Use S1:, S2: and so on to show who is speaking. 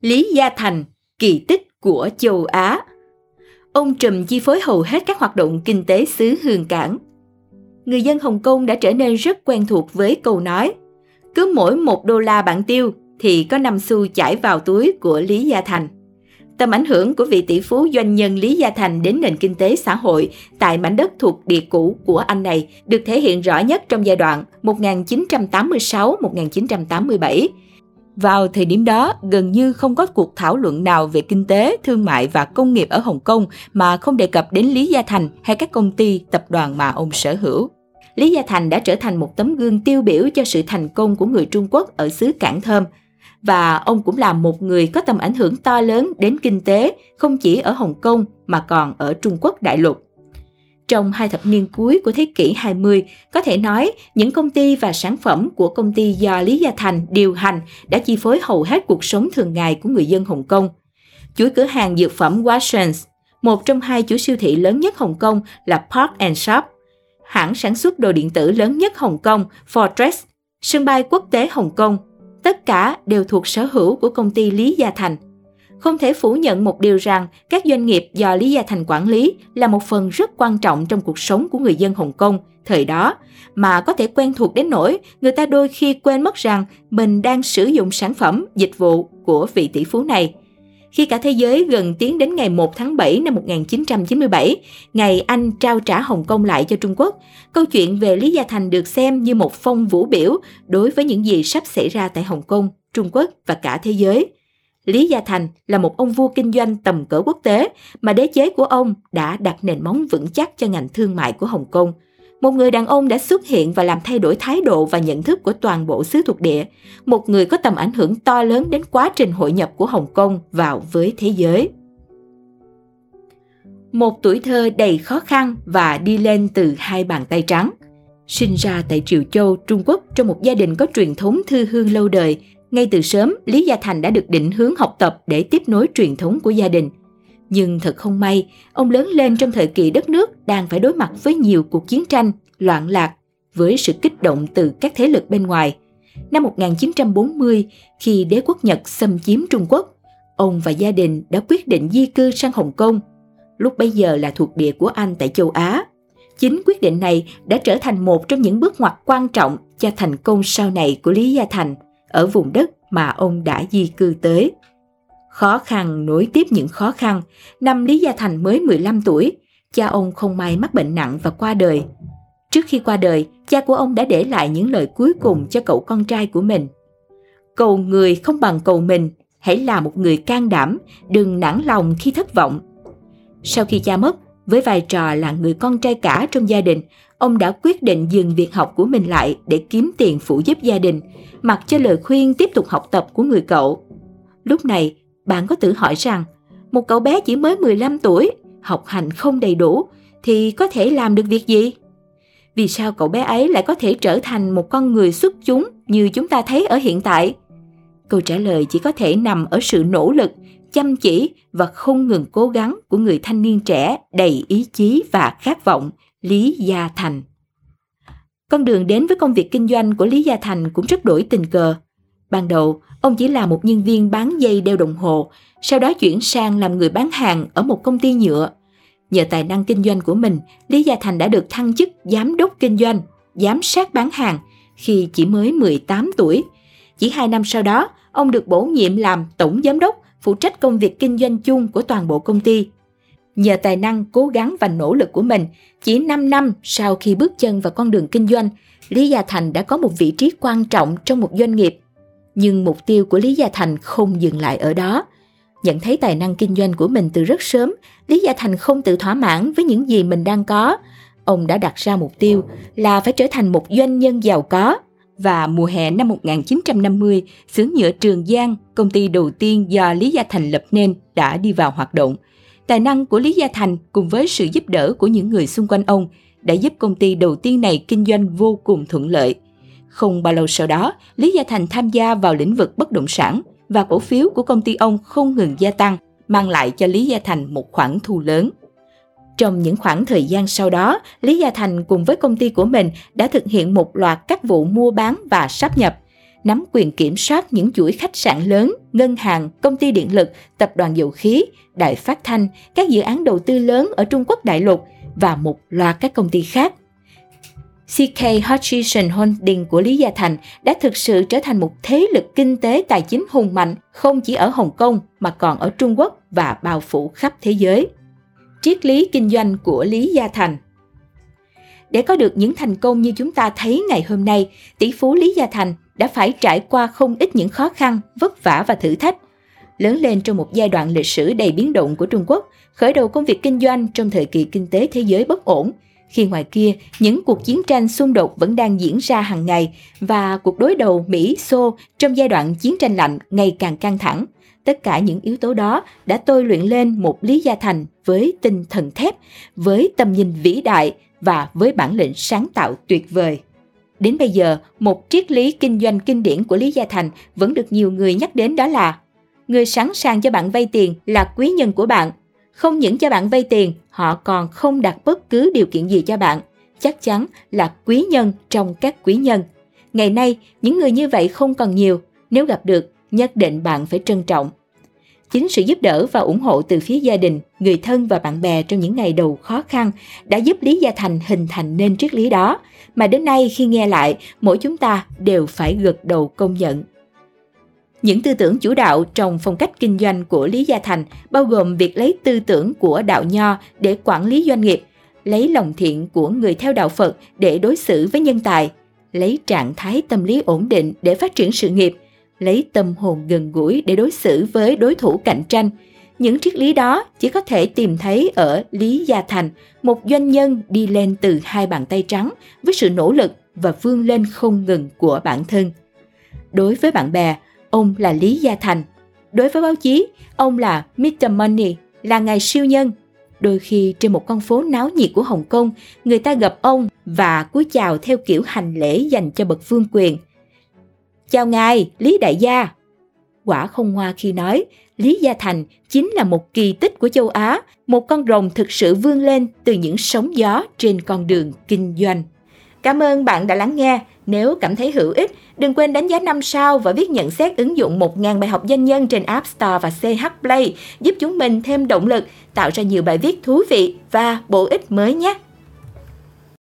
S1: Lý Gia Thành, kỳ tích của châu Á. Ông trùm chi phối hầu hết các hoạt động kinh tế xứ Hương Cảng. Người dân Hồng Kông đã trở nên rất quen thuộc với câu nói cứ mỗi một đô la bạn tiêu thì có 5 xu chảy vào túi của Lý Gia Thành. Tầm ảnh hưởng của vị tỷ phú doanh nhân Lý Gia Thành đến nền kinh tế xã hội tại mảnh đất thuộc địa cũ của anh này được thể hiện rõ nhất trong giai đoạn 1986-1987. Vào thời điểm đó, gần như không có cuộc thảo luận nào về kinh tế, thương mại và công nghiệp ở Hồng Kông mà không đề cập đến Lý Gia Thành hay các công ty, tập đoàn mà ông sở hữu. Lý Gia Thành đã trở thành một tấm gương tiêu biểu cho sự thành công của người Trung Quốc ở xứ Cảng Thơm. Và ông cũng là một người có tầm ảnh hưởng to lớn đến kinh tế, không chỉ ở Hồng Kông mà còn ở Trung Quốc đại lục. Trong hai thập niên cuối của thế kỷ 20, có thể nói những công ty và sản phẩm của công ty do Lý Gia Thành điều hành đã chi phối hầu hết cuộc sống thường ngày của người dân Hồng Kông. Chuỗi cửa hàng dược phẩm Watsons, một trong hai chuỗi siêu thị lớn nhất Hồng Kông là Park and Shop, hãng sản xuất đồ điện tử lớn nhất Hồng Kông, Fortress, sân bay quốc tế Hồng Kông, tất cả đều thuộc sở hữu của công ty Lý Gia Thành. Không thể phủ nhận một điều rằng các doanh nghiệp do Lý Gia Thành quản lý là một phần rất quan trọng trong cuộc sống của người dân Hồng Kông thời đó, mà có thể quen thuộc đến nỗi người ta đôi khi quên mất rằng mình đang sử dụng sản phẩm, dịch vụ của vị tỷ phú này – khi cả thế giới gần tiến đến ngày 1 tháng 7 năm 1997, ngày Anh trao trả Hồng Kông lại cho Trung Quốc, câu chuyện về Lý Gia Thành được xem như một phong vũ biểu đối với những gì sắp xảy ra tại Hồng Kông, Trung Quốc và cả thế giới. Lý Gia Thành là một ông vua kinh doanh tầm cỡ quốc tế mà đế chế của ông đã đặt nền móng vững chắc cho ngành thương mại của Hồng Kông – một người đàn ông đã xuất hiện và làm thay đổi thái độ và nhận thức của toàn bộ xứ thuộc địa, một người có tầm ảnh hưởng to lớn đến quá trình hội nhập của Hồng Kông vào với thế giới. Một tuổi thơ đầy khó khăn và đi lên từ hai bàn tay trắng. Sinh ra tại Triều Châu, Trung Quốc trong một gia đình có truyền thống thư hương lâu đời, ngay từ sớm, Lý Gia Thành đã được định hướng học tập để tiếp nối truyền thống của gia đình – nhưng thật không may, ông lớn lên trong thời kỳ đất nước đang phải đối mặt với nhiều cuộc chiến tranh, loạn lạc, với sự kích động từ các thế lực bên ngoài. Năm 1940, khi đế quốc Nhật xâm chiếm Trung Quốc, ông và gia đình đã quyết định di cư sang Hồng Kông, lúc bấy giờ là thuộc địa của Anh tại châu Á. Chính quyết định này đã trở thành một trong những bước ngoặt quan trọng cho thành công sau này của Lý Gia Thành ở vùng đất mà ông đã di cư tới. Khó khăn nối tiếp những khó khăn, năm Lý Gia Thành mới 15 tuổi, cha ông không may mắc bệnh nặng và qua đời. Trước khi qua đời, cha của ông đã để lại những lời cuối cùng cho cậu con trai của mình. Cầu người không bằng cầu mình, hãy là một người can đảm, đừng nản lòng khi thất vọng. Sau khi cha mất, với vai trò là người con trai cả trong gia đình, ông đã quyết định dừng việc học của mình lại để kiếm tiền phụ giúp gia đình, mặc cho lời khuyên tiếp tục học tập của người cậu. Lúc này, bạn có tự hỏi rằng, một cậu bé chỉ mới 15 tuổi, học hành không đầy đủ, thì có thể làm được việc gì? Vì sao cậu bé ấy lại có thể trở thành một con người xuất chúng như chúng ta thấy ở hiện tại? Câu trả lời chỉ có thể nằm ở sự nỗ lực, chăm chỉ và không ngừng cố gắng của người thanh niên trẻ đầy ý chí và khát vọng, Lý Gia Thành. Con đường đến với công việc kinh doanh của Lý Gia Thành cũng rất đổi tình cờ. Ban đầu, ông chỉ là một nhân viên bán dây đeo đồng hồ, sau đó chuyển sang làm người bán hàng ở một công ty nhựa. Nhờ tài năng kinh doanh của mình, Lý Gia Thành đã được thăng chức giám đốc kinh doanh, giám sát bán hàng khi chỉ mới 18 tuổi. Chỉ 2 năm sau đó, ông được bổ nhiệm làm tổng giám đốc, phụ trách công việc kinh doanh chung của toàn bộ công ty. Nhờ tài năng, cố gắng và nỗ lực của mình, chỉ 5 năm sau khi bước chân vào con đường kinh doanh, Lý Gia Thành đã có một vị trí quan trọng trong một doanh nghiệp nhưng mục tiêu của Lý Gia Thành không dừng lại ở đó. Nhận thấy tài năng kinh doanh của mình từ rất sớm, Lý Gia Thành không tự thỏa mãn với những gì mình đang có. Ông đã đặt ra mục tiêu là phải trở thành một doanh nhân giàu có. Và mùa hè năm 1950, xưởng nhựa Trường Giang, công ty đầu tiên do Lý Gia Thành lập nên, đã đi vào hoạt động. Tài năng của Lý Gia Thành cùng với sự giúp đỡ của những người xung quanh ông đã giúp công ty đầu tiên này kinh doanh vô cùng thuận lợi – không bao lâu sau đó, Lý Gia Thành tham gia vào lĩnh vực bất động sản và cổ phiếu của công ty ông không ngừng gia tăng, mang lại cho Lý Gia Thành một khoản thu lớn. Trong những khoảng thời gian sau đó, Lý Gia Thành cùng với công ty của mình đã thực hiện một loạt các vụ mua bán và sáp nhập. nắm quyền kiểm soát những chuỗi khách sạn lớn, ngân hàng, công ty điện lực, tập đoàn dầu khí, đài phát thanh, các dự án đầu tư lớn ở Trung Quốc đại lục và một loạt các công ty khác. CK Hutchison Holding của Lý Gia Thành đã thực sự trở thành một thế lực kinh tế tài chính hùng mạnh không chỉ ở Hồng Kông mà còn ở Trung Quốc và bao phủ khắp thế giới. Triết lý kinh doanh của Lý Gia Thành Để có được những thành công như chúng ta thấy ngày hôm nay, tỷ phú Lý Gia Thành đã phải trải qua không ít những khó khăn, vất vả và thử thách. Lớn lên trong một giai đoạn lịch sử đầy biến động của Trung Quốc, khởi đầu công việc kinh doanh trong thời kỳ kinh tế thế giới bất ổn, khi ngoài kia những cuộc chiến tranh xung đột vẫn đang diễn ra hàng ngày và cuộc đối đầu Mỹ-Xô trong giai đoạn chiến tranh lạnh ngày càng căng thẳng. Tất cả những yếu tố đó đã tôi luyện lên một Lý Gia Thành với tinh thần thép, với tầm nhìn vĩ đại và với bản lĩnh sáng tạo tuyệt vời. Đến bây giờ, một triết lý kinh doanh kinh điển của Lý Gia Thành vẫn được nhiều người nhắc đến đó là Người sẵn sàng cho bạn vay tiền là quý nhân của bạn. Không những cho bạn vay tiền, họ còn không đặt bất cứ điều kiện gì cho bạn. Chắc chắn là quý nhân trong các quý nhân. Ngày nay, những người như vậy không còn nhiều. Nếu gặp được, nhất định bạn phải trân trọng. Chính sự giúp đỡ và ủng hộ từ phía gia đình, người thân và bạn bè trong những ngày đầu khó khăn đã giúp Lý Gia Thành hình thành nên triết lý đó, mà đến nay khi nghe lại, mỗi chúng ta đều phải gật đầu công nhận. Những tư tưởng chủ đạo trong phong cách kinh doanh của Lý Gia Thành bao gồm việc lấy tư tưởng của đạo nho để quản lý doanh nghiệp, lấy lòng thiện của người theo đạo Phật để đối xử với nhân tài, lấy trạng thái tâm lý ổn định để phát triển sự nghiệp, lấy tâm hồn gần gũi để đối xử với đối thủ cạnh tranh. Những triết lý đó chỉ có thể tìm thấy ở Lý Gia Thành, một doanh nhân đi lên từ hai bàn tay trắng với sự nỗ lực và vươn lên không ngừng của bản thân. Đối với bạn bè, ông là Lý Gia Thành. Đối với báo chí, ông là Mr. Money, là ngài siêu nhân. Đôi khi trên một con phố náo nhiệt của Hồng Kông, người ta gặp ông và cúi chào theo kiểu hành lễ dành cho bậc vương quyền. Chào ngài, Lý Đại gia. Quả không ngoa khi nói, Lý Gia Thành chính là một kỳ tích của châu Á, một con rồng thực sự vươn lên từ những sóng gió trên con đường kinh doanh. Cảm ơn bạn đã lắng nghe. Nếu cảm thấy hữu ích, đừng quên đánh giá 5 sao và viết nhận xét ứng dụng 1.000 bài học doanh nhân trên App Store và CH Play, giúp chúng mình thêm động lực, tạo ra nhiều bài viết thú vị và bổ ích mới nhé.